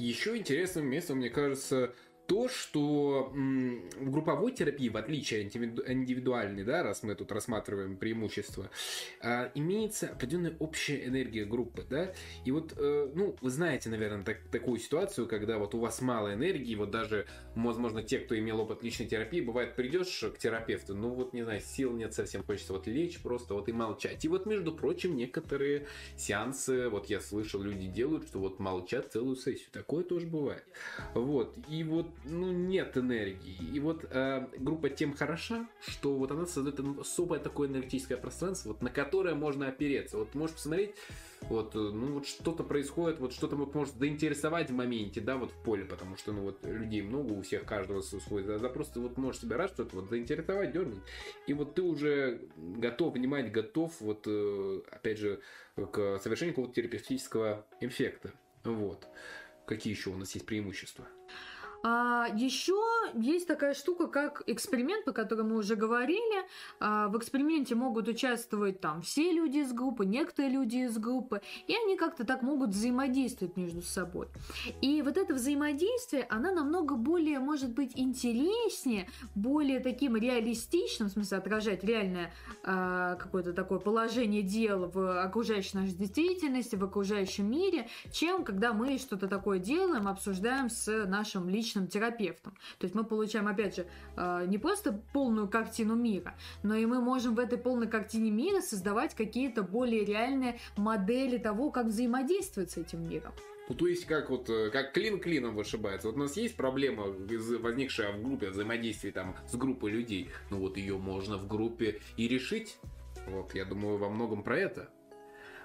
еще интересным местом, мне кажется, то, что в групповой терапии, в отличие от индивидуальной, да, раз мы тут рассматриваем преимущества, а, имеется определенная общая энергия группы, да, и вот, э, ну, вы знаете, наверное, так, такую ситуацию, когда вот у вас мало энергии, вот даже, возможно, те, кто имел опыт личной терапии, бывает, придешь к терапевту, ну, вот, не знаю, сил нет совсем, хочется вот лечь просто вот и молчать. И вот, между прочим, некоторые сеансы, вот я слышал, люди делают, что вот молчат целую сессию, такое тоже бывает. Вот, и вот ну, нет энергии. И вот э, группа тем хороша, что вот она создает особое такое энергетическое пространство, вот на которое можно опереться. Вот можешь посмотреть, вот, э, ну, вот что-то происходит, вот что-то вот может заинтересовать в моменте, да, вот в поле, потому что, ну, вот людей много, у всех каждого свой запрос, ты вот можешь себя раз что-то вот заинтересовать, дернуть, и вот ты уже готов внимать, готов, вот, э, опять же, к совершению какого-то терапевтического эффекта. Вот. Какие еще у нас есть преимущества? А еще есть такая штука, как эксперимент, по которому мы уже говорили. А, в эксперименте могут участвовать там все люди из группы, некоторые люди из группы, и они как-то так могут взаимодействовать между собой. И вот это взаимодействие, она намного более, может быть, интереснее, более таким реалистичным, в смысле отражать реальное а, какое-то такое положение дел в окружающей нашей действительности, в окружающем мире, чем когда мы что-то такое делаем, обсуждаем с нашим личным личным терапевтом. То есть мы получаем, опять же, э, не просто полную картину мира, но и мы можем в этой полной картине мира создавать какие-то более реальные модели того, как взаимодействовать с этим миром. Ну, то есть, как вот, э, как клин клином вышибается. Вот у нас есть проблема, возникшая в группе, взаимодействии там с группой людей. Ну, вот ее можно в группе и решить. Вот, я думаю, во многом про это.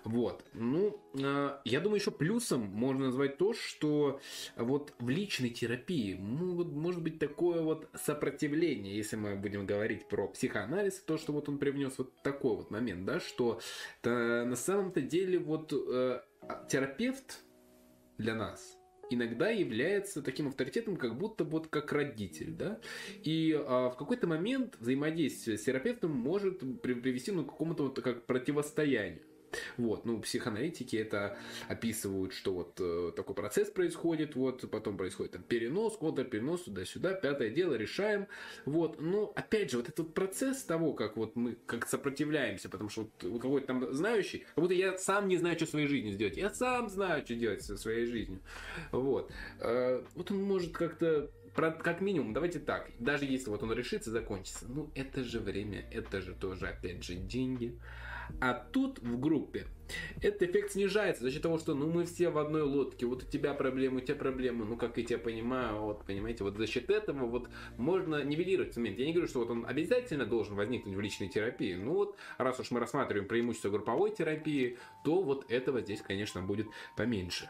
Вот. Ну, э, я думаю, еще плюсом можно назвать то, что вот в личной терапии могут, может быть такое вот сопротивление, если мы будем говорить про психоанализ, то, что вот он привнес вот такой вот момент, да, что на самом-то деле вот э, терапевт для нас иногда является таким авторитетом, как будто вот как родитель, да, и а, в какой-то момент взаимодействие с терапевтом может привести ну, к какому-то вот как противостоянию. Вот, ну, психоаналитики это описывают, что вот э, такой процесс происходит, вот, потом происходит там перенос, контрперенос туда-сюда, пятое дело, решаем, вот, но, опять же, вот этот процесс того, как вот мы, как сопротивляемся, потому что вот какой-то там знающий, как будто я сам не знаю, что в своей жизнью сделать, я сам знаю, что делать со своей жизнью, вот, э, вот он может как-то как минимум, давайте так, даже если вот он решится закончится, ну это же время, это же тоже опять же деньги. А тут в группе этот эффект снижается за счет того, что ну мы все в одной лодке, вот у тебя проблемы, у тебя проблемы, ну как я тебя понимаю, вот понимаете, вот за счет этого вот можно нивелировать момент. Я не говорю, что вот он обязательно должен возникнуть в личной терапии, ну вот раз уж мы рассматриваем преимущество групповой терапии, то вот этого здесь, конечно, будет поменьше.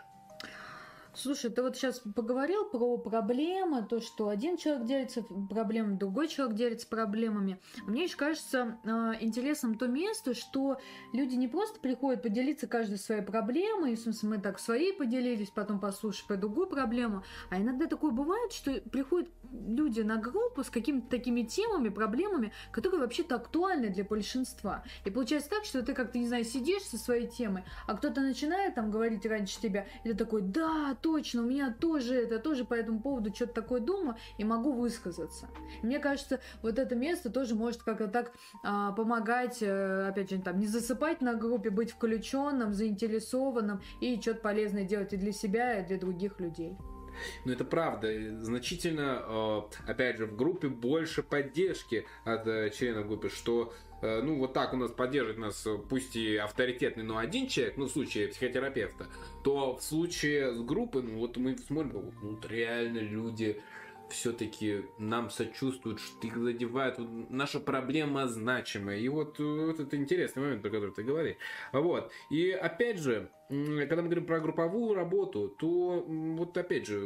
Слушай, ты вот сейчас поговорил про проблемы, то, что один человек делится проблемами, другой человек делится проблемами. Мне еще кажется э, интересным то место, что люди не просто приходят поделиться каждой своей проблемой, в смысле мы так свои поделились, потом послушали про другую проблему, а иногда такое бывает, что приходят люди на группу с какими-то такими темами, проблемами, которые вообще-то актуальны для большинства. И получается так, что ты как-то, не знаю, сидишь со своей темой, а кто-то начинает там говорить раньше тебя, и ты такой, да, точно, у меня тоже это, тоже по этому поводу что-то такое думаю, и могу высказаться. Мне кажется, вот это место тоже может как-то так а, помогать, а, опять же, там, не засыпать на группе, быть включенным, заинтересованным и что-то полезное делать и для себя, и для других людей. Ну, это правда. Значительно, э, опять же, в группе больше поддержки от э, членов группы, что э, ну, вот так у нас поддерживает нас, пусть и авторитетный, но один человек, ну, в случае психотерапевта, то в случае с группой, ну, вот мы смотрим, ну, реально люди все-таки нам сочувствуют, что их задевают. Вот наша проблема значимая. И вот, вот это интересный момент, про который ты говоришь. Вот. И опять же, когда мы говорим про групповую работу, то вот опять же,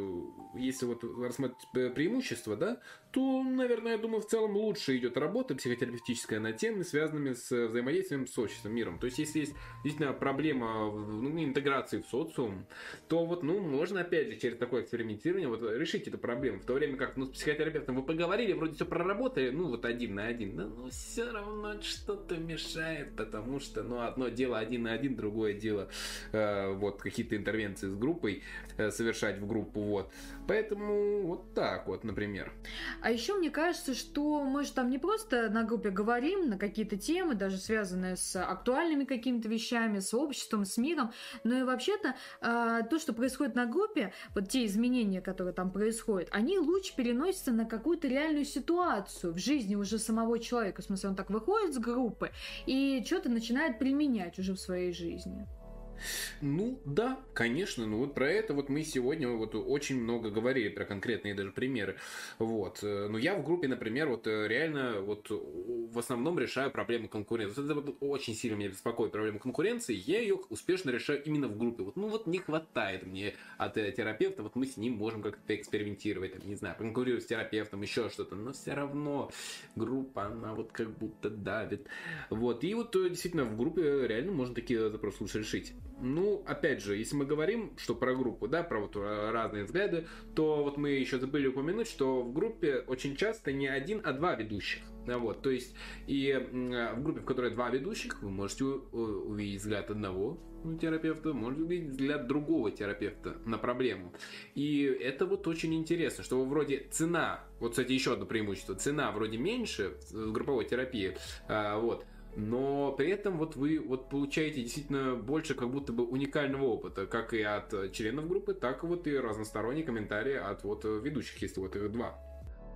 если вот рассматривать преимущества, да, то, наверное, я думаю, в целом лучше идет работа психотерапевтическая на темы, связанными с взаимодействием с обществом, миром. То есть, если есть действительно проблема ну, интеграции в социум, то вот, ну, можно, опять же, через такое экспериментирование вот решить эту проблему. В то время как, ну, с психотерапевтом вы поговорили, вроде все проработали, ну, вот один на один, да, но все равно что-то мешает, потому что, ну, одно дело один на один, другое дело вот какие-то интервенции с группой э, совершать в группу, вот. Поэтому вот так вот, например. А еще мне кажется, что мы же там не просто на группе говорим на какие-то темы, даже связанные с актуальными какими-то вещами, с обществом, с миром, но и вообще-то э, то, что происходит на группе, вот те изменения, которые там происходят, они лучше переносятся на какую-то реальную ситуацию в жизни уже самого человека. В смысле, он так выходит с группы и что-то начинает применять уже в своей жизни. Ну, да, конечно. Ну, вот про это вот мы сегодня вот очень много говорили, про конкретные даже примеры. Вот. Но я в группе, например, вот реально вот в основном решаю проблему конкуренции. Это вот очень сильно меня беспокоит проблема конкуренции. Я ее успешно решаю именно в группе. Вот, ну, вот не хватает мне от э, терапевта, вот мы с ним можем как-то экспериментировать, там, не знаю, конкурировать с терапевтом, еще что-то. Но все равно группа, она вот как будто давит. Вот. И вот э, действительно в группе реально можно такие запросы лучше решить. Ну, опять же, если мы говорим, что про группу, да, про вот э, разные взгляды, то вот мы еще забыли упомянуть, что в группе очень часто не один, а два ведущих. Вот, то есть, и в группе, в которой два ведущих, вы можете увидеть взгляд одного терапевта, можете увидеть взгляд другого терапевта на проблему. И это вот очень интересно, что вроде цена, вот, кстати, еще одно преимущество, цена вроде меньше в групповой терапии, а, вот, но при этом вот вы вот получаете действительно больше как будто бы уникального опыта, как и от членов группы, так вот и разносторонние комментарии от вот ведущих, если вот их два.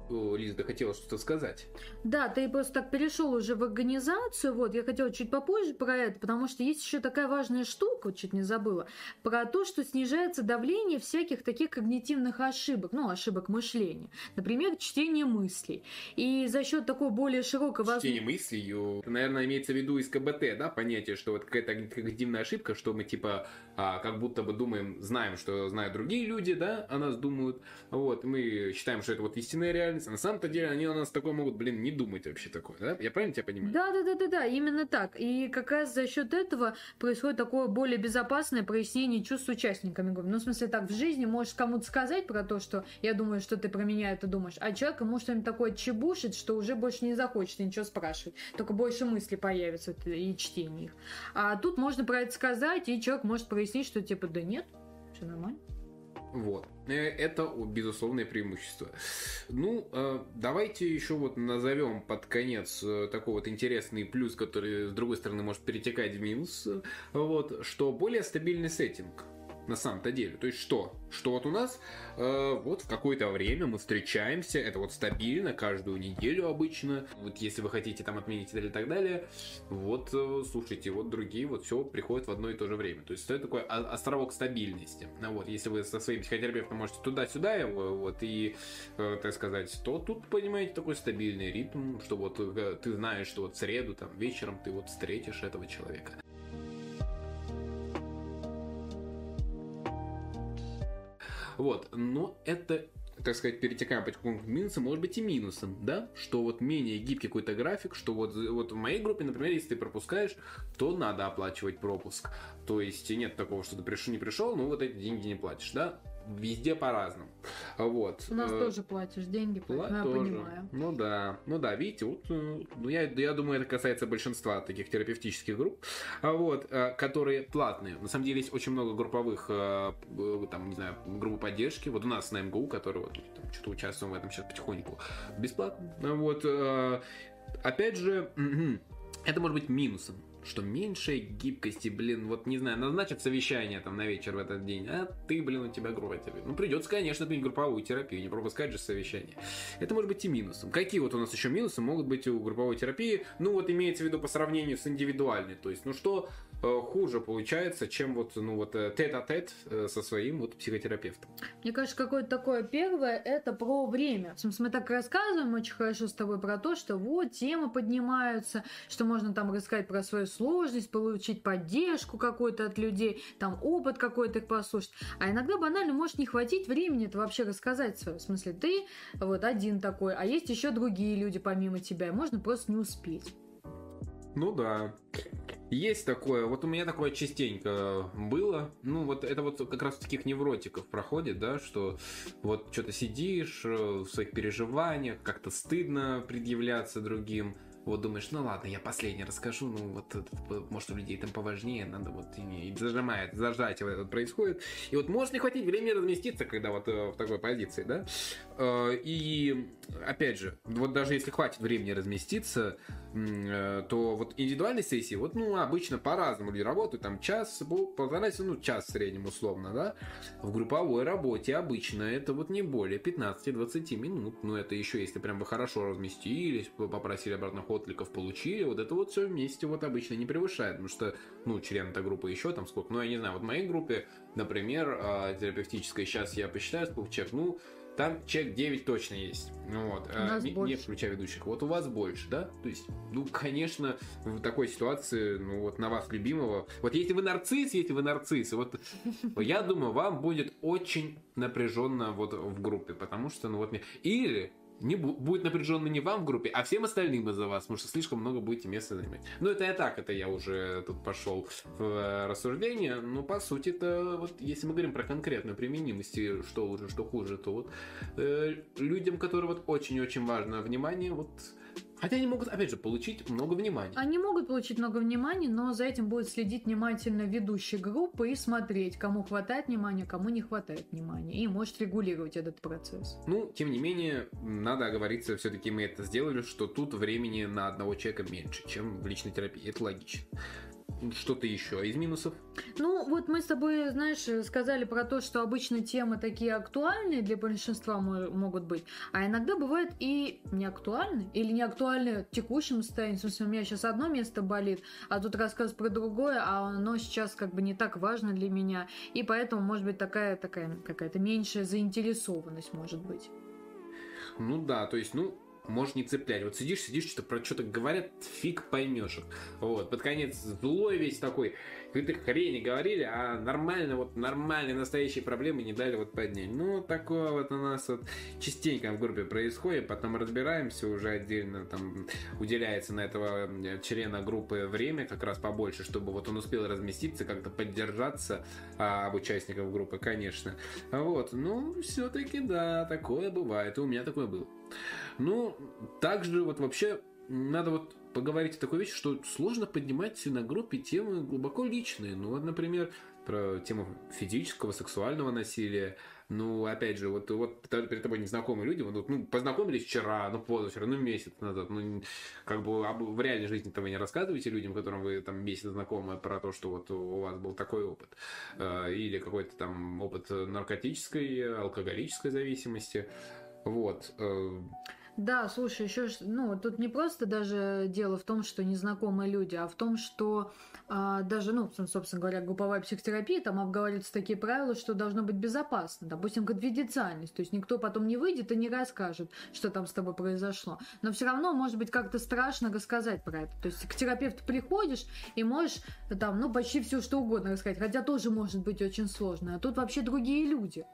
Лиза, хотела что-то сказать. Да, ты просто так перешел уже в организацию. Вот, я хотела чуть попозже про это, потому что есть еще такая важная штука, вот чуть не забыла, про то, что снижается давление всяких таких когнитивных ошибок, ну, ошибок мышления. Например, чтение мыслей. И за счет такой более широкой Чтение мыслей, наверное, имеется в виду из КБТ, да, понятие, что вот какая-то когнитивная ошибка, что мы типа а, как будто бы думаем, знаем, что знают другие люди, да, о нас думают, вот, мы считаем, что это вот истинная реальность, а на самом-то деле они о нас такое могут, блин, не думать вообще такое, да? Я правильно тебя понимаю? Да, да, да, да, да, именно так. И как раз за счет этого происходит такое более безопасное прояснение чувств участниками группы. Ну, в смысле, так, в жизни можешь кому-то сказать про то, что я думаю, что ты про меня это думаешь, а человек может что-нибудь такое чебушить, что уже больше не захочет ничего спрашивать, только больше мыслей появится и чтение их. А тут можно про это сказать, и человек может прояснить, что типа, да нет, все нормально. Вот. Э, это безусловное преимущество. Ну, э, давайте еще вот назовем под конец э, такой вот интересный плюс, который, с другой стороны, может перетекать в минус, вот, что более стабильный сеттинг на самом-то деле. То есть что? Что вот у нас э, вот в какое-то время мы встречаемся, это вот стабильно, каждую неделю обычно. Вот если вы хотите там отменить или так далее, вот э, слушайте, вот другие вот все приходят в одно и то же время. То есть это такой островок стабильности. Ну, вот, если вы со своим психотерапевтом можете туда-сюда его, вот, и, э, так сказать, то тут, понимаете, такой стабильный ритм, что вот э, ты знаешь, что вот в среду, там, вечером ты вот встретишь этого человека. Вот, но это так сказать, перетекаем потихоньку к минусам, может быть и минусом, да, что вот менее гибкий какой-то график, что вот, вот в моей группе, например, если ты пропускаешь, то надо оплачивать пропуск. То есть нет такого, что ты пришел, не пришел, ну вот эти деньги не платишь, да везде по-разному. Вот. У нас э, тоже платишь деньги, Пла- я тоже. понимаю. Ну да, ну да, видите, вот, э, ну я, я думаю, это касается большинства таких терапевтических групп, а вот, э, которые платные. На самом деле есть очень много групповых, там, не знаю, группы поддержки. Вот у нас на МГУ, которые вот там, что-то участвуем в этом сейчас потихоньку, бесплатно. Вот, опять же, это может быть минусом что меньшей гибкости, блин, вот не знаю, назначат совещание там на вечер в этот день, а ты, блин, у тебя группа терапия. Ну, придется, конечно, принять групповую терапию, не пропускать же совещание. Это может быть и минусом. Какие вот у нас еще минусы могут быть у групповой терапии? Ну, вот имеется в виду по сравнению с индивидуальной. То есть, ну что Э, хуже получается, чем вот, ну, вот э, тет-а-тет э, со своим вот психотерапевтом. Мне кажется, какое-то такое первое, это про время. В смысле, мы так рассказываем очень хорошо с тобой про то, что вот темы поднимаются, что можно там рассказать про свою сложность, получить поддержку какую-то от людей, там опыт какой-то послушать. А иногда банально может не хватить времени это вообще рассказать. В смысле, ты вот один такой, а есть еще другие люди помимо тебя, и можно просто не успеть. Ну да. Есть такое, вот у меня такое частенько было. Ну, вот это вот как раз таких невротиков проходит, да, что вот что-то сидишь э, в своих переживаниях, как-то стыдно предъявляться другим. Вот думаешь, ну ладно, я последний расскажу, ну вот, может, у людей там поважнее, надо вот и, и зажимает, зажать вот происходит. И вот может не хватить времени разместиться, когда вот э, в такой позиции, да? Э, и опять же, вот даже если хватит времени разместиться, то вот индивидуальные сессии, вот, ну, обычно по-разному люди работают, там час, полтора, ну, час в среднем условно, да? В групповой работе обычно это вот не более 15-20 минут, ну, это еще если прям вы хорошо разместились, попросили обратно откликов получили, вот это вот все вместе вот обычно не превышает, потому что, ну, член этой группы еще там сколько, ну, я не знаю, вот в моей группе, например, а, терапевтической, сейчас я посчитаю, сколько человек, ну, там человек 9 точно есть. Ну, вот, а, не, не включая ведущих. Вот у вас больше, да? То есть, ну, конечно, в такой ситуации, ну, вот на вас любимого. Вот если вы нарцисс, если вы нарцисс, вот я думаю, вам будет очень напряженно вот в группе, потому что, ну, вот мне... Или не будет напряженно не вам в группе, а всем остальным из-за вас, потому что слишком много будете места занимать. Ну, это я так, это я уже тут пошел в э, рассуждение, но по сути это вот, если мы говорим про конкретную применимость, что лучше, что хуже, то вот э, людям, которые вот очень-очень важно внимание, вот Хотя они могут, опять же, получить много внимания. Они могут получить много внимания, но за этим будет следить внимательно ведущий группы и смотреть, кому хватает внимания, кому не хватает внимания. И может регулировать этот процесс. Ну, тем не менее, надо оговориться, все-таки мы это сделали, что тут времени на одного человека меньше, чем в личной терапии. Это логично что-то еще из минусов? Ну, вот мы с тобой, знаешь, сказали про то, что обычно темы такие актуальные для большинства могут быть, а иногда бывают и не актуальны, или не актуальны в текущем состоянии. В смысле, у меня сейчас одно место болит, а тут рассказ про другое, а оно сейчас как бы не так важно для меня, и поэтому может быть такая, такая какая-то меньшая заинтересованность может быть. Ну да, то есть, ну, может не цеплять. Вот сидишь, сидишь, что-то про что-то говорят, фиг поймешь. Вот, под конец злой весь такой, какие-то хрени говорили, а нормально, вот нормальные настоящие проблемы не дали вот поднять. Ну, такое вот у нас вот частенько в группе происходит, потом разбираемся уже отдельно, там уделяется на этого члена группы время как раз побольше, чтобы вот он успел разместиться, как-то поддержаться а, об участников группы, конечно. Вот, ну, все-таки, да, такое бывает, и у меня такое было. Ну, также вот вообще надо вот поговорить о такой вещи, что сложно поднимать на группе темы глубоко личные. Ну, вот, например, про тему физического, сексуального насилия. Ну, опять же, вот, вот перед тобой незнакомые люди, вот, ну, познакомились вчера, ну, позавчера, ну, месяц назад, ну, как бы об, в реальной жизни этого не рассказывайте людям, которым вы там месяц знакомы, про то, что вот у вас был такой опыт. Э, или какой-то там опыт наркотической, алкоголической зависимости. Вот. Да, слушай, еще ну тут не просто даже дело в том, что незнакомые люди, а в том, что а, даже, ну, собственно говоря, групповая психотерапия, там обговариваются такие правила, что должно быть безопасно, допустим, конфиденциальность, то есть никто потом не выйдет и не расскажет, что там с тобой произошло. Но все равно, может быть, как-то страшно рассказать про это. То есть к терапевту приходишь и можешь там, ну, почти все что угодно рассказать, хотя тоже может быть очень сложно. А тут вообще другие люди.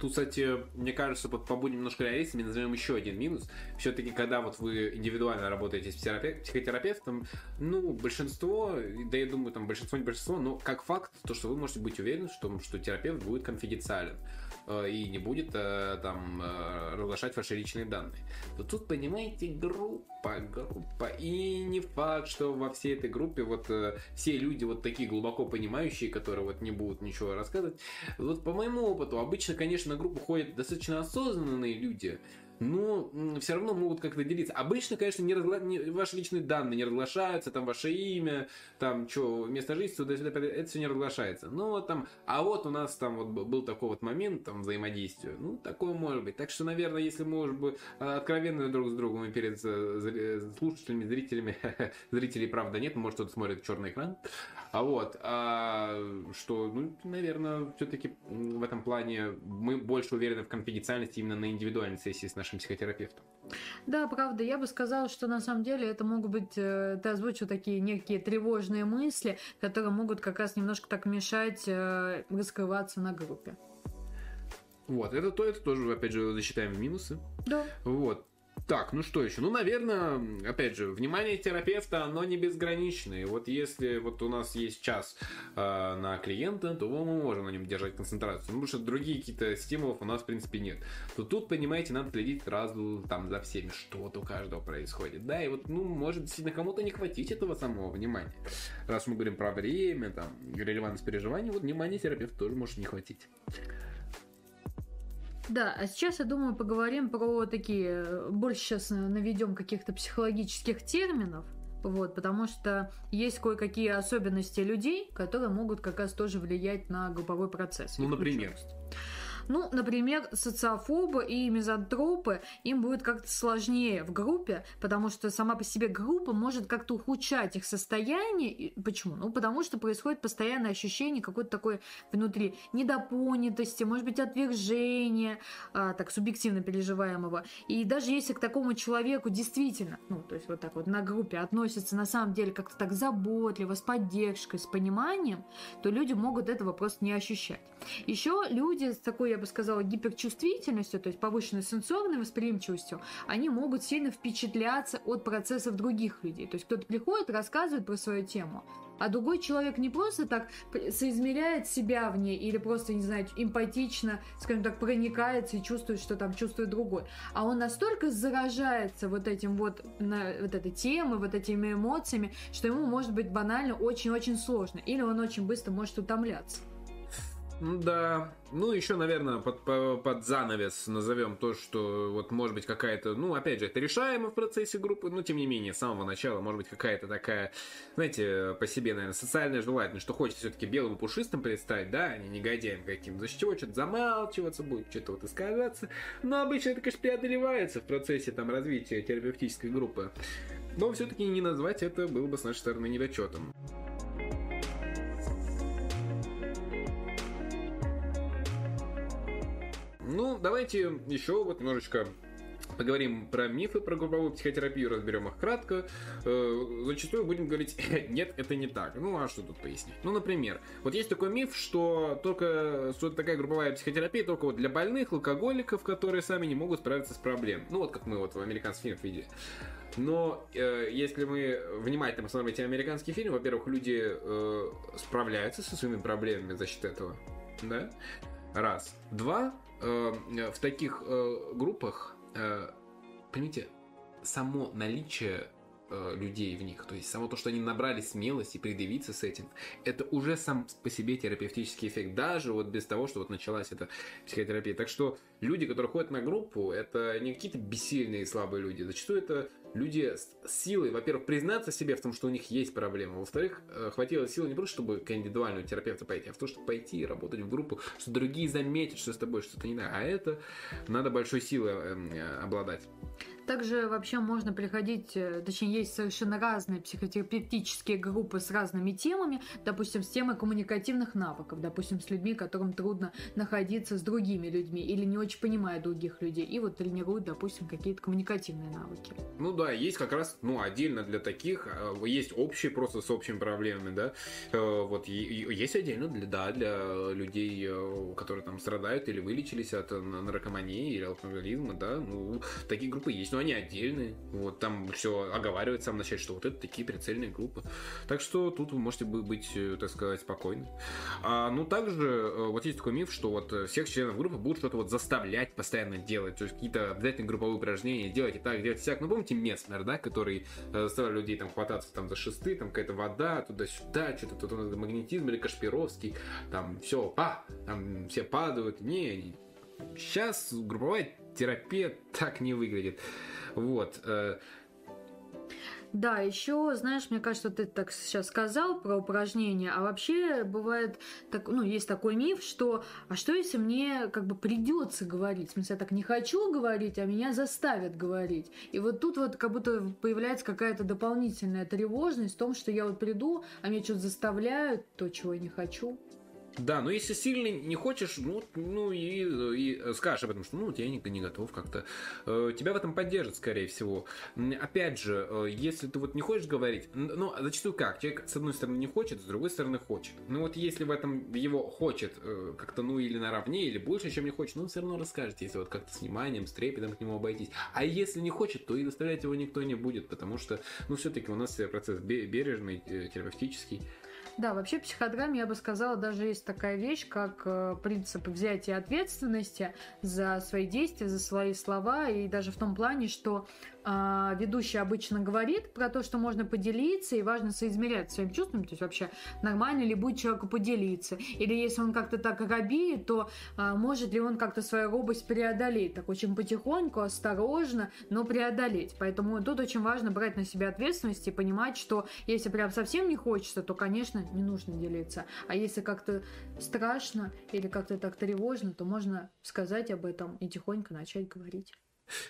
Тут, кстати, мне кажется, вот побудем немножко реалистами, назовем еще один минус. Все-таки, когда вот вы индивидуально работаете с психотерапевтом, ну, большинство, да я думаю, там большинство не большинство, но как факт, то, что вы можете быть уверены, что, что терапевт будет конфиденциален. Э, и не будет э, там э, разглашать ваши личные данные. То тут, понимаете, группа, группа. И не факт, что во всей этой группе вот все люди вот такие глубоко понимающие, которые вот не будут ничего рассказывать. Вот по моему опыту, обычно, конечно, на группу ходят достаточно осознанные люди, но все равно могут как-то делиться. Обычно, конечно, не разгла... не... ваши личные данные не разглашаются, там ваше имя, там что, место жительства, это все не разглашается. Ну вот там, а вот у нас там вот был такой вот момент там взаимодействия, ну такое может быть. Так что, наверное, если мы уже бы а, откровенны друг с другом и перед э, слушателями, зрителями, зрителей, правда, нет, может кто-то смотрит черный экран, а вот, а, что, ну, наверное, все-таки в этом плане мы больше уверены в конфиденциальности именно на индивидуальной сессии с нашим психотерапевтом. Да, правда, я бы сказала, что на самом деле это могут быть, э, ты озвучил такие некие тревожные мысли, которые могут как раз немножко так мешать э, раскрываться на группе. Вот, это то, это тоже, опять же, засчитаем минусы. Да. Вот. Так, ну что еще? Ну, наверное, опять же, внимание терапевта, оно не безграничное. Вот если вот у нас есть час э, на клиента, то мы можем на нем держать концентрацию. Потому что другие какие-то стимулов у нас, в принципе, нет. То тут, понимаете, надо следить сразу там за всеми, что вот у каждого происходит. Да, и вот, ну, может, действительно, кому-то не хватить этого самого внимания. Раз мы говорим про время, там, релевантность переживаний, вот внимание терапевта тоже может не хватить. Да, а сейчас, я думаю, поговорим про такие, больше сейчас наведем каких-то психологических терминов, вот, потому что есть кое-какие особенности людей, которые могут как раз тоже влиять на групповой процесс. Ну, например? Ну, например, социофобы и мизантропы, им будет как-то сложнее в группе, потому что сама по себе группа может как-то ухудшать их состояние. Почему? Ну, потому что происходит постоянное ощущение какой-то такой внутри недопонятости, может быть, отвержения, а, так, субъективно переживаемого. И даже если к такому человеку действительно, ну, то есть вот так вот на группе относятся на самом деле как-то так заботливо, с поддержкой, с пониманием, то люди могут этого просто не ощущать. Еще люди с такой я бы сказала, гиперчувствительностью, то есть повышенной сенсорной восприимчивостью, они могут сильно впечатляться от процессов других людей. То есть кто-то приходит, рассказывает про свою тему, а другой человек не просто так соизмеряет себя в ней или просто, не знаю, эмпатично, скажем так, проникается и чувствует, что там чувствует другой. А он настолько заражается вот этим вот, на, вот этой темой, вот этими эмоциями, что ему может быть банально очень-очень сложно. Или он очень быстро может утомляться. Да. Ну, еще, наверное, под, под занавес назовем то, что вот может быть какая-то, ну, опять же, это решаемо в процессе группы, но тем не менее, с самого начала может быть какая-то такая, знаете, по себе, наверное, социальная желательность, что хочется все-таки белым и пушистым представить, да, а не негодяем каким-то, за чего что-то замалчиваться будет, что-то вот искажаться. Но обычно это, конечно, преодолевается в процессе там развития терапевтической группы. Но все-таки не назвать это было бы с нашей стороны недочетом. Ну, давайте еще вот немножечко Поговорим про мифы про групповую психотерапию, разберем их кратко. Э, зачастую будем говорить, нет, это не так. Ну, а что тут пояснить? Ну, например, вот есть такой миф, что только что такая групповая психотерапия только вот для больных, алкоголиков, которые сами не могут справиться с проблемой. Ну, вот как мы вот в американских фильмах видели. Но э, если мы внимательно посмотрим эти американские фильмы, во-первых, люди э, справляются со своими проблемами за счет этого. Да? Раз. Два в таких э, группах, э, понимаете, само наличие э, людей в них, то есть само то, что они набрали смелости предъявиться с этим, это уже сам по себе терапевтический эффект, даже вот без того, что вот началась эта психотерапия. Так что люди, которые ходят на группу, это не какие-то бессильные слабые люди, зачастую это люди с силой, во-первых, признаться себе в том, что у них есть проблема, во-вторых, э, хватило силы не просто, чтобы к индивидуальному терапевту пойти, а в том, чтобы пойти и работать в группу, что другие заметят, что с тобой что-то не так. А это надо большой силой эм, э, обладать. Также вообще можно приходить, э, точнее, есть совершенно разные психотерапевтические группы с разными темами, допустим, с темой коммуникативных навыков, допустим, с людьми, которым трудно находиться с другими людьми или не очень понимая других людей, и вот тренируют, допустим, какие-то коммуникативные навыки. Ну да, есть как раз, ну, отдельно для таких, э, есть общие просто с общими проблемами, да, э, вот есть отдельно для, да, для людей, которые там страдают или вылечились от наркомании или алкоголизма, да, ну, такие группы есть но они отдельные. Вот там все оговаривается в самом начале, что вот это такие прицельные группы. Так что тут вы можете быть, э, так сказать, спокойны. А, ну, также э, вот есть такой миф, что вот э, всех членов группы будут что-то вот заставлять постоянно делать. То есть какие-то обязательно групповые упражнения, делайте так, делайте всяк. Ну, помните Месснер, да, который заставлял людей там хвататься там за шесты, там какая-то вода, туда-сюда, что-то тут магнетизм или Кашпировский, там все, а, там все падают. Не. Сейчас групповая терапия так не выглядит. Вот. Э, да, еще, знаешь, мне кажется, ты так сейчас сказал про упражнения, а вообще бывает, так, ну, есть такой миф, что, а что если мне как бы придется говорить? В смысле, я так не хочу говорить, а меня заставят говорить. И вот тут вот как будто появляется какая-то дополнительная тревожность в том, что я вот приду, а меня что-то заставляют, то, чего я не хочу. Да, но если сильно не хочешь, ну, ну и, и скажешь об этом, что ну, я не, не готов как-то. Э, тебя в этом поддержат, скорее всего. Опять же, э, если ты вот не хочешь говорить, ну, зачастую как? Человек, с одной стороны, не хочет, с другой стороны, хочет. Ну, вот если в этом его хочет э, как-то, ну, или наравне, или больше, чем не хочет, ну, он все равно расскажет, если вот как-то с вниманием, с трепетом к нему обойтись. А если не хочет, то и заставлять его никто не будет, потому что, ну, все-таки у нас процесс бережный, терапевтический. Да, вообще в психодраме я бы сказала, даже есть такая вещь, как э, принцип взятия ответственности за свои действия, за свои слова, и даже в том плане, что а, ведущий обычно говорит про то, что можно поделиться, и важно соизмерять своим чувствами, то есть вообще нормально ли будет человеку поделиться, или если он как-то так робеет, то а, может ли он как-то свою робость преодолеть, так очень потихоньку, осторожно, но преодолеть. Поэтому тут очень важно брать на себя ответственность и понимать, что если прям совсем не хочется, то, конечно, не нужно делиться. А если как-то страшно или как-то так тревожно, то можно сказать об этом и тихонько начать говорить.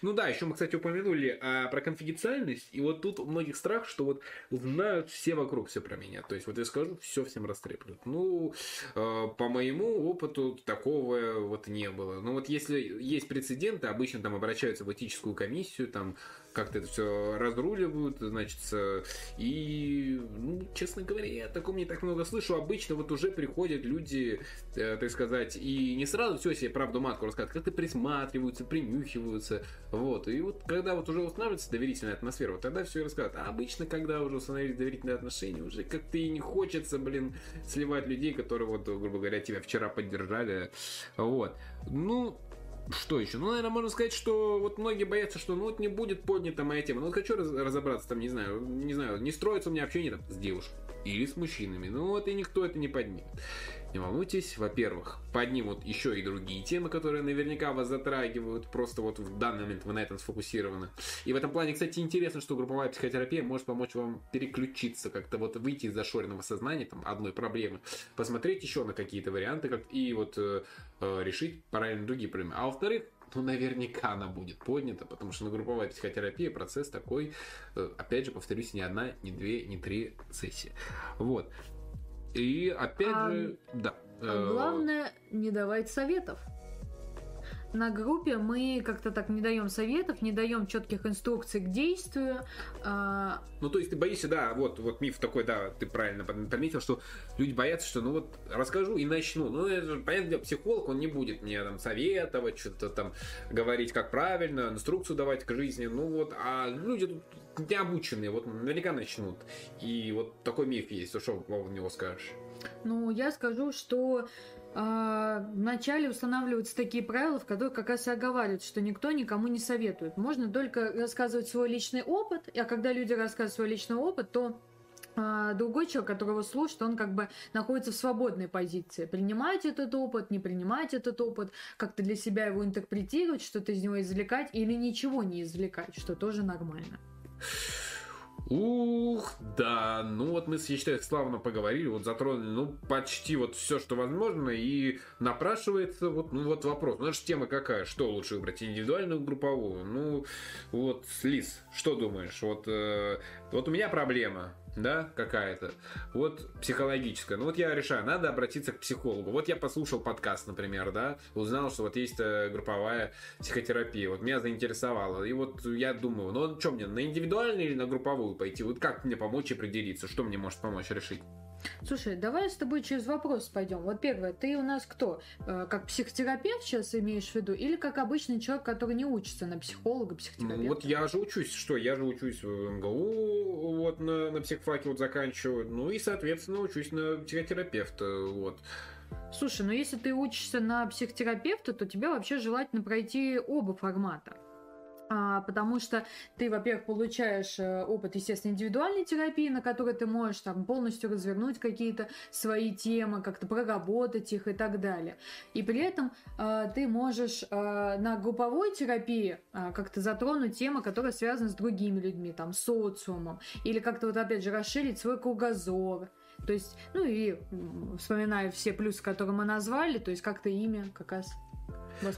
Ну да, еще мы, кстати, упомянули а, про конфиденциальность, и вот тут у многих страх, что вот знают все вокруг все про меня. То есть вот я скажу, все всем растреплют. Ну, э, по моему опыту такого вот не было. Ну вот если есть прецеденты, обычно там обращаются в этическую комиссию, там как-то это все разруливают, значит, и, ну, честно говоря, я такого не так много слышу. Обычно вот уже приходят люди, э, так сказать, и не сразу все себе правду матку рассказывают, как-то присматриваются, принюхиваются, вот. И вот когда вот уже устанавливается доверительная атмосфера, вот тогда все и рассказывают. А обычно, когда уже установились доверительные отношения, уже как-то и не хочется, блин, сливать людей, которые вот, грубо говоря, тебя вчера поддержали, вот. Ну, что еще? Ну, наверное, можно сказать, что вот многие боятся, что ну вот не будет поднята моя тема. Ну, вот хочу раз, разобраться там, не знаю, не знаю, не строится у меня общение там с девушкой или с мужчинами. Ну вот и никто это не поднимет. Не волнуйтесь, во-первых, поднимут еще и другие темы, которые наверняка вас затрагивают, просто вот в данный момент вы на этом сфокусированы. И в этом плане, кстати, интересно, что групповая психотерапия может помочь вам переключиться, как-то вот выйти из зашоренного сознания, там, одной проблемы, посмотреть еще на какие-то варианты, как и вот э, э решить параллельно другие проблемы. А во-вторых, ну, наверняка она будет поднята, потому что на групповая психотерапия процесс такой, э, опять же, повторюсь, не одна, не две, не три сессии. Вот. И опять а, же, да. А главное не давать советов на группе мы как-то так не даем советов, не даем четких инструкций к действию. А, ну, то есть ты боишься, да, вот, вот миф такой, да, ты правильно подметил, что люди боятся, что ну вот расскажу и начну. Ну, это понятно, психолог, он не будет мне там советовать, что-то там говорить, как правильно, инструкцию давать к жизни. Ну вот, а люди тут не обученные, вот наверняка начнут. И вот такой миф есть, что по него скажешь? Ну, я скажу, что вначале устанавливаются такие правила, в которых как раз и оговаривают, что никто никому не советует. Можно только рассказывать свой личный опыт, а когда люди рассказывают свой личный опыт, то а, другой человек, которого слушает, он как бы находится в свободной позиции. Принимать этот опыт, не принимать этот опыт, как-то для себя его интерпретировать, что-то из него извлекать или ничего не извлекать, что тоже нормально. Ух, да, ну вот мы с я славно поговорили, вот затронули, ну, почти вот все, что возможно, и напрашивается вот, ну, вот вопрос. Ну, наша тема какая? Что лучше выбрать, индивидуальную, групповую? Ну, вот, Лиз, что думаешь? Вот, э, вот у меня проблема да, какая-то, вот психологическая. Ну вот я решаю, надо обратиться к психологу. Вот я послушал подкаст, например, да, узнал, что вот есть э, групповая психотерапия, вот меня заинтересовало. И вот я думаю, ну что мне, на индивидуальную или на групповую пойти? Вот как мне помочь определиться, что мне может помочь решить? Слушай, давай с тобой через вопрос пойдем. Вот первое, ты у нас кто? Э, как психотерапевт сейчас имеешь в виду? Или как обычный человек, который не учится на психолога, психотерапевта? Ну, вот я же учусь, что? Я же учусь в МГУ, вот на, на психфаке вот заканчиваю. Ну и, соответственно, учусь на психотерапевта, вот. Слушай, ну если ты учишься на психотерапевта, то тебе вообще желательно пройти оба формата. А, потому что ты, во-первых, получаешь э, опыт, естественно, индивидуальной терапии, на которой ты можешь там полностью развернуть какие-то свои темы, как-то проработать их и так далее. И при этом э, ты можешь э, на групповой терапии как-то затронуть темы, которые связаны с другими людьми, там, социумом, или как-то вот опять же расширить свой кругозор. То есть, ну и вспоминая все плюсы, которые мы назвали, то есть как-то имя как раз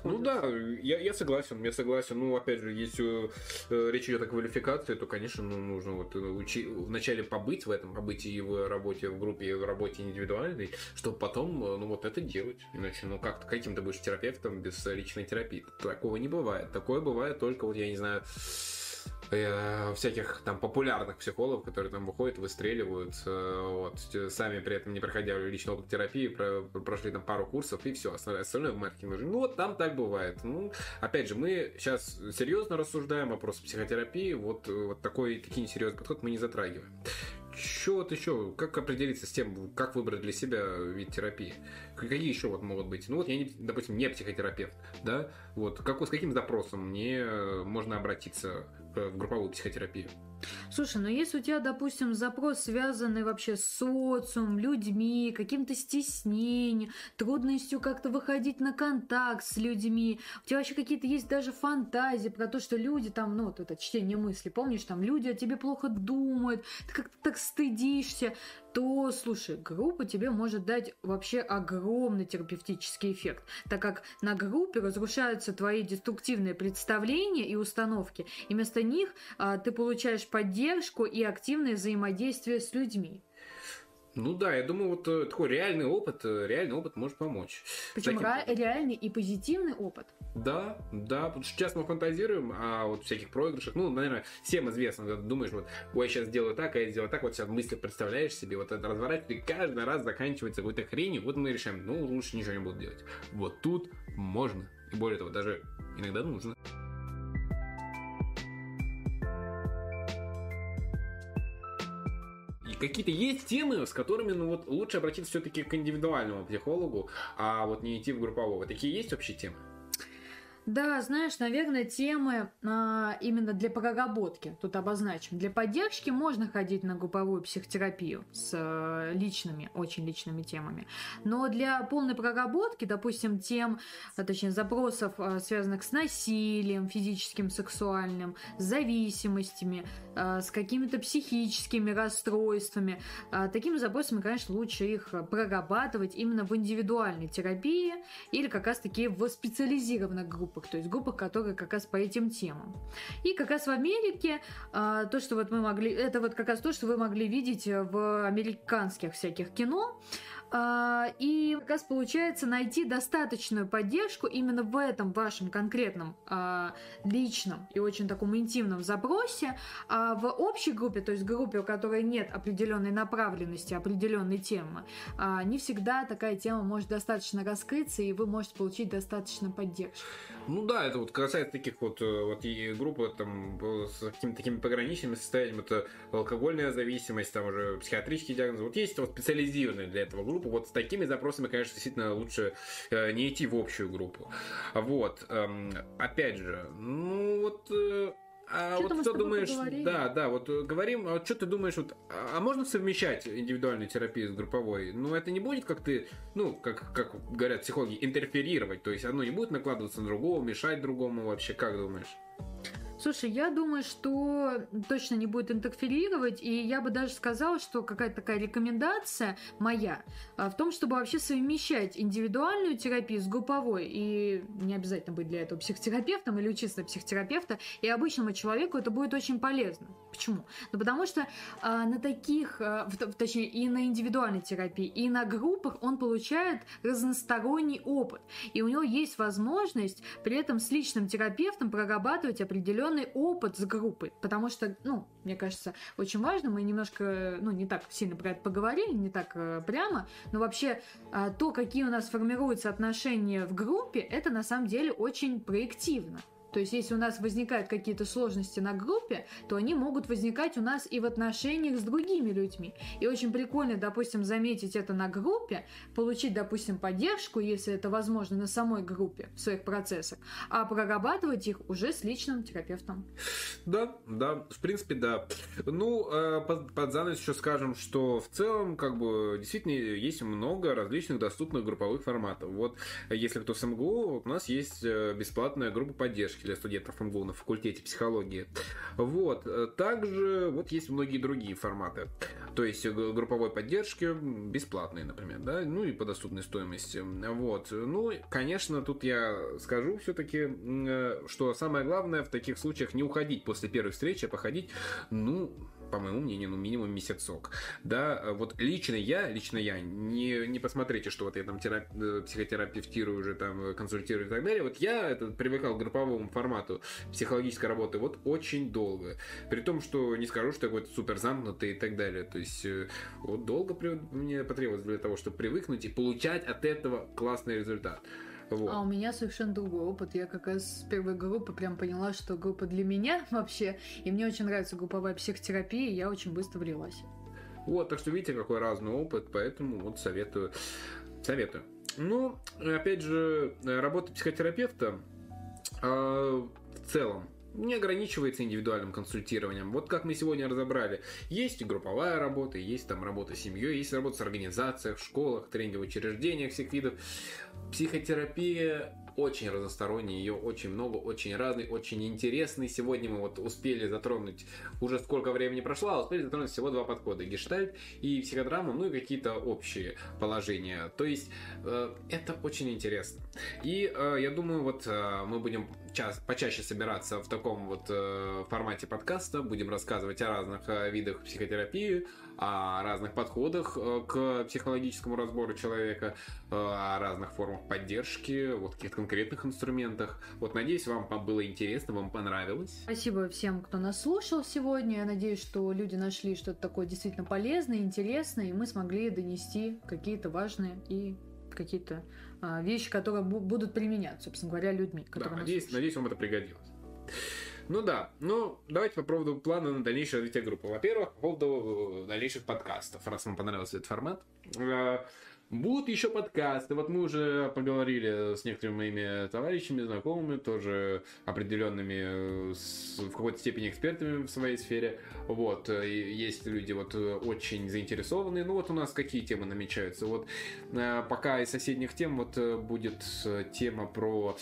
Ну да, я, я согласен, я согласен. Ну, опять же, если э, речь идет о квалификации, то, конечно, ну, нужно вот э, учи, вначале побыть в этом, побыть и в работе в группе, и в работе индивидуальной, чтобы потом, э, ну, вот это делать. Иначе, ну, как каким ты будешь терапевтом без личной терапии? Такого не бывает. Такое бывает только, вот, я не знаю, э, всяких там популярных психологов, которые там выходят, выстреливают, э, вот, сами при этом не проходя личный терапии, про, прошли там пару курсов и все, остальное, в маркетинге. Ну вот там так бывает. Ну, опять же, мы сейчас серьезно рассуждаем вопрос психотерапии, вот, вот такой, такой несерьезный подход мы не затрагиваем. Что вот еще, как определиться с тем, как выбрать для себя вид терапии? Какие еще вот могут быть? Ну вот я, не, допустим, не психотерапевт, да, вот как, с каким запросом мне можно обратиться в групповую психотерапию. Слушай, ну если у тебя, допустим, запрос связанный вообще с социумом, людьми, каким-то стеснением, трудностью как-то выходить на контакт с людьми, у тебя вообще какие-то есть даже фантазии про то, что люди там, ну вот это чтение мысли, помнишь, там люди о тебе плохо думают, ты как-то так стыдишься, то, слушай, группа тебе может дать вообще огромный терапевтический эффект, так как на группе разрушаются твои деструктивные представления и установки, и вместо них а, ты получаешь поддержку и активное взаимодействие с людьми. Ну да, я думаю, вот э, такой реальный опыт, э, реальный опыт может помочь. Причем таким... реальный и позитивный опыт. Да, да, потому что сейчас мы фантазируем о вот всяких проигрышах. Ну, наверное, всем известно, когда ты думаешь, вот, ой, я сейчас сделаю так, а я сделаю так, вот сейчас мысли представляешь себе, вот это разворачивается, и каждый раз заканчивается какой-то хренью, вот мы решаем, ну, лучше ничего не буду делать. Вот тут можно, и более того, даже иногда нужно. Какие-то есть темы, с которыми, ну вот, лучше обратиться все-таки к индивидуальному психологу, а вот не идти в группового. Такие есть общие темы? Да, знаешь, наверное, темы а, именно для проработки, тут обозначим. Для поддержки можно ходить на групповую психотерапию с а, личными, очень личными темами. Но для полной проработки, допустим, тем, а, точнее, запросов, а, связанных с насилием, физическим, сексуальным, с зависимостями, а, с какими-то психическими расстройствами, а, такими запросами, конечно, лучше их прорабатывать именно в индивидуальной терапии или как раз-таки в специализированных группах группах, то есть группах, которые как раз по этим темам. И как раз в Америке а, то, что вот мы могли, это вот как раз то, что вы могли видеть в американских всяких кино, и как раз получается найти достаточную поддержку именно в этом вашем конкретном а, личном и очень таком интимном запросе. А в общей группе, то есть группе, у которой нет определенной направленности, определенной темы, не всегда такая тема может достаточно раскрыться, и вы можете получить достаточно поддержки. Ну да, это вот касается таких вот, э, вот и группы там с какими-то такими пограничными состояниями, это алкогольная зависимость, там уже психиатрические диагнозы. Вот есть вот специализированные для этого группы. Вот с такими запросами, конечно, действительно лучше э, не идти в общую группу. Вот. Эм, опять же, ну вот э, а что вот что думаешь, поговорили? да, да, вот э, говорим, а вот что ты думаешь, вот, а, а можно совмещать индивидуальную терапию с групповой? Ну, это не будет как ты, ну, как, как говорят психологи, интерферировать, то есть одно не будет накладываться на другого, мешать другому вообще, как думаешь? Слушай, я думаю, что точно не будет интерферировать, и я бы даже сказала, что какая-то такая рекомендация моя а, в том, чтобы вообще совмещать индивидуальную терапию с групповой, и не обязательно быть для этого психотерапевтом или учиться психотерапевта, и обычному человеку это будет очень полезно. Почему? Ну, потому что а, на таких, а, точнее, и на индивидуальной терапии, и на группах он получает разносторонний опыт, и у него есть возможность при этом с личным терапевтом прорабатывать определенные определенный опыт с группой, потому что, ну, мне кажется, очень важно, мы немножко, ну, не так сильно про это поговорили, не так э, прямо, но вообще э, то, какие у нас формируются отношения в группе, это на самом деле очень проективно. То есть, если у нас возникают какие-то сложности на группе, то они могут возникать у нас и в отношениях с другими людьми. И очень прикольно, допустим, заметить это на группе, получить, допустим, поддержку, если это возможно, на самой группе в своих процессах, а прорабатывать их уже с личным терапевтом. Да, да, в принципе, да. Ну, э, под, под занавес еще скажем, что в целом, как бы, действительно есть много различных доступных групповых форматов. Вот, если кто с МГУ, у нас есть э, бесплатная группа поддержки для студентов МГУ на факультете психологии. Вот. Также вот есть многие другие форматы. То есть групповой поддержки бесплатные, например, да, ну и по доступной стоимости. Вот. Ну, конечно, тут я скажу все-таки, что самое главное в таких случаях не уходить после первой встречи, а походить, ну, по моему мнению, ну, минимум месяцок. Да, вот лично я, лично я, не, не посмотрите, что вот я там терап, э, психотерапевтирую уже, там, консультирую и так далее. Вот я это, привыкал к групповому формату психологической работы вот очень долго. При том, что не скажу, что я какой-то супер замкнутый и так далее. То есть, э, вот долго мне потребовалось для того, чтобы привыкнуть и получать от этого классный результат. Вот. А у меня совершенно другой опыт. Я как раз с первой группы прям поняла, что группа для меня вообще. И мне очень нравится групповая психотерапия, и я очень быстро влилась. Вот, так что видите, какой разный опыт, поэтому вот советую. Советую. Ну, опять же, работа психотерапевта э, в целом не ограничивается индивидуальным консультированием. Вот как мы сегодня разобрали, есть групповая работа, есть там работа с семьей, есть работа с организациях, школах, тренинговых учреждениях всех видов. Психотерапия очень разносторонний, ее очень много, очень разный, очень интересный. Сегодня мы вот успели затронуть, уже сколько времени прошло, а успели затронуть всего два подхода. Гештальт и психодрама, ну и какие-то общие положения. То есть э, это очень интересно. И э, я думаю, вот э, мы будем час, почаще собираться в таком вот формате подкаста, будем рассказывать о разных видах психотерапии, о разных подходах э, к психологическому разбору человека, э, о разных формах поддержки, вот каких-то конкретных инструментах. Вот надеюсь, вам было интересно, вам понравилось. Спасибо всем, кто нас слушал сегодня. Я надеюсь, что люди нашли что-то такое действительно полезное, интересное, и мы смогли донести какие-то важные и какие-то а, вещи, которые будут применяться, собственно говоря, людьми. Да, надеюсь, надеюсь, вам это пригодилось. Ну да, ну давайте по поводу плана на дальнейшее развитие группы. Во-первых, по поводу э, дальнейших подкастов, раз вам понравился этот формат. Э, Будут еще подкасты. Вот мы уже поговорили с некоторыми моими товарищами, знакомыми, тоже определенными, с, в какой-то степени экспертами в своей сфере. Вот. И есть люди вот очень заинтересованные. Ну вот у нас какие темы намечаются. Вот э, пока из соседних тем вот э, будет тема про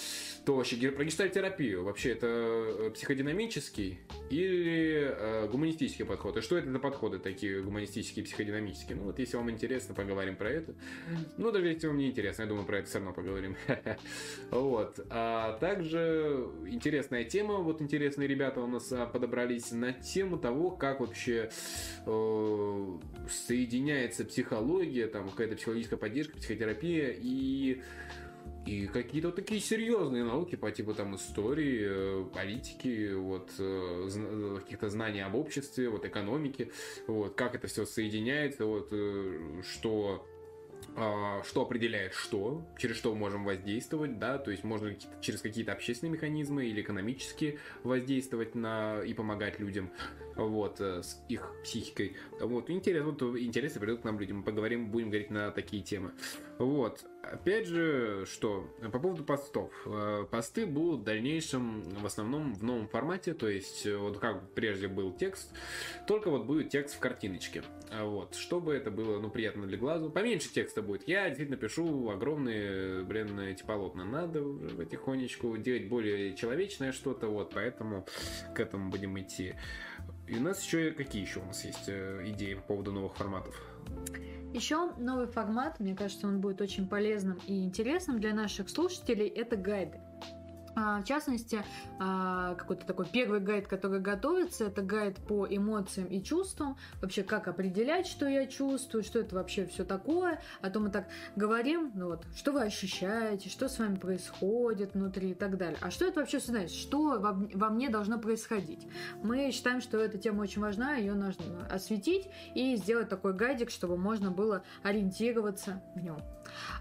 то, вообще про гештальтерапию. Вообще это э, психодинамический или э, гуманистический подход. И что это за подходы такие гуманистические, психодинамические? Ну вот если вам интересно, поговорим про это. Ну, даже если вам не интересно, я думаю, про это все равно поговорим. Вот. А также интересная тема, вот интересные ребята у нас а, подобрались на тему того, как вообще э, соединяется психология, там какая-то психологическая поддержка, психотерапия и и какие-то вот такие серьезные науки по типу там истории, э, политики, вот э, каких-то знаний об обществе, вот экономики, вот как это все соединяется, вот что что определяет что, через что мы можем воздействовать, да, то есть можно через какие-то общественные механизмы или экономически воздействовать на и помогать людям, вот, э, с их психикой. Вот, интересно, вот интересно придут к нам люди, мы поговорим, будем говорить на такие темы. Вот, опять же, что, по поводу постов. Э, посты будут в дальнейшем в основном в новом формате, то есть, э, вот как прежде был текст, только вот будет текст в картиночке. Вот, чтобы это было, ну, приятно для глазу. Поменьше текста будет. Я действительно пишу огромные, блин, эти полотна. Надо уже потихонечку делать более человечное что-то, вот, поэтому к этому будем идти. И у нас еще какие еще у нас есть э, идеи по поводу новых форматов? Еще новый формат, мне кажется, он будет очень полезным и интересным для наших слушателей, это гайды. А, в частности, а, какой-то такой первый гайд, который готовится, это гайд по эмоциям и чувствам. Вообще, как определять, что я чувствую, что это вообще все такое. А то мы так говорим, ну вот, что вы ощущаете, что с вами происходит внутри и так далее. А что это вообще значит? Что во мне должно происходить? Мы считаем, что эта тема очень важна, ее нужно осветить и сделать такой гайдик, чтобы можно было ориентироваться в нем.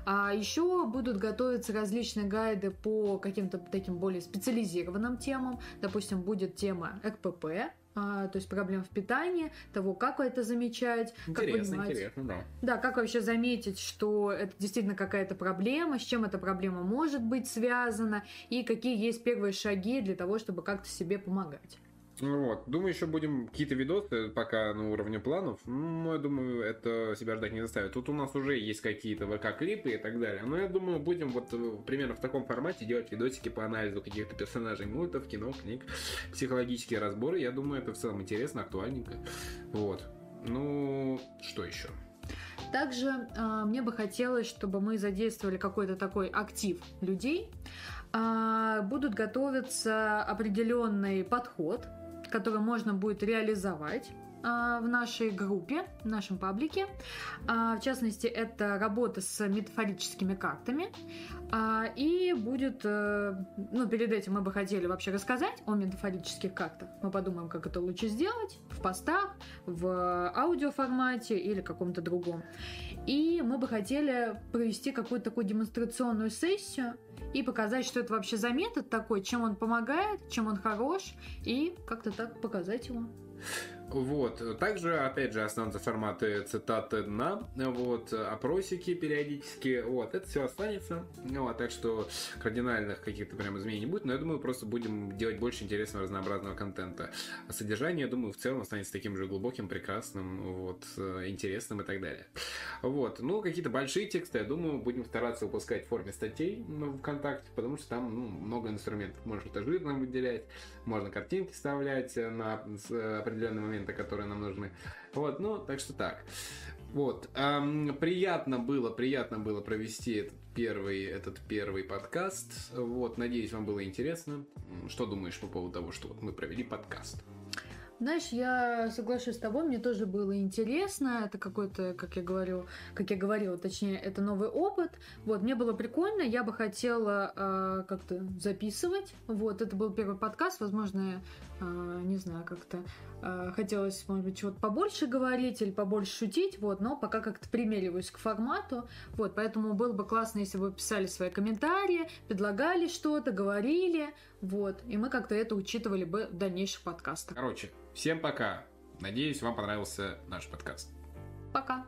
А еще будут готовиться различные гайды по каким-то таким более специализированным темам. Допустим, будет тема ЭКПП, а, то есть проблем в питании, того, как это замечать, интересно, как понимать, интересно, да. Да, как вообще заметить, что это действительно какая-то проблема, с чем эта проблема может быть связана, и какие есть первые шаги для того, чтобы как-то себе помогать. Вот. Думаю, еще будем какие-то видосы пока на уровне планов. Ну, я думаю, это себя ждать не заставит. Тут у нас уже есть какие-то ВК-клипы и так далее. Но я думаю, будем вот э, примерно в таком формате делать видосики по анализу каких-то персонажей мультов, кино, книг, психологические разборы. Я думаю, это в целом интересно, актуальненько. Вот. Ну, что еще? Также э, мне бы хотелось, чтобы мы задействовали какой-то такой актив людей. Э, будут готовиться определенный подход который можно будет реализовать а, в нашей группе, в нашем паблике. А, в частности, это работа с метафорическими картами. А, и будет, э, ну, перед этим мы бы хотели вообще рассказать о метафорических картах. Мы подумаем, как это лучше сделать в постах, в аудиоформате или каком-то другом. И мы бы хотели провести какую-то такую демонстрационную сессию, и показать, что это вообще за метод такой, чем он помогает, чем он хорош, и как-то так показать его. Вот. Также, опять же, останутся форматы цитаты дна, вот, опросики периодически, вот, это все останется, вот, так что кардинальных каких-то прям изменений не будет, но я думаю, просто будем делать больше интересного, разнообразного контента. А содержание, я думаю, в целом останется таким же глубоким, прекрасным, вот, интересным и так далее. Вот, ну, какие-то большие тексты, я думаю, будем стараться выпускать в форме статей ну, ВКонтакте, потому что там, ну, много инструментов, можно жирно выделять, можно картинки вставлять на определенный момент моменты, которые нам нужны. Вот, ну, так что так. Вот, эм, приятно было, приятно было провести этот первый, этот первый подкаст. Вот, надеюсь, вам было интересно. Что думаешь по поводу того, что вот мы провели подкаст? Знаешь, я соглашусь с тобой, мне тоже было интересно, это какой-то, как я говорю, как я говорила, точнее, это новый опыт, вот, мне было прикольно, я бы хотела э, как-то записывать, вот, это был первый подкаст, возможно, не знаю, как-то э, хотелось, может быть, чего-то побольше говорить или побольше шутить, вот, но пока как-то примериваюсь к формату, вот, поэтому было бы классно, если бы вы писали свои комментарии, предлагали что-то, говорили, вот, и мы как-то это учитывали бы в дальнейших подкастах. Короче, всем пока. Надеюсь, вам понравился наш подкаст. Пока.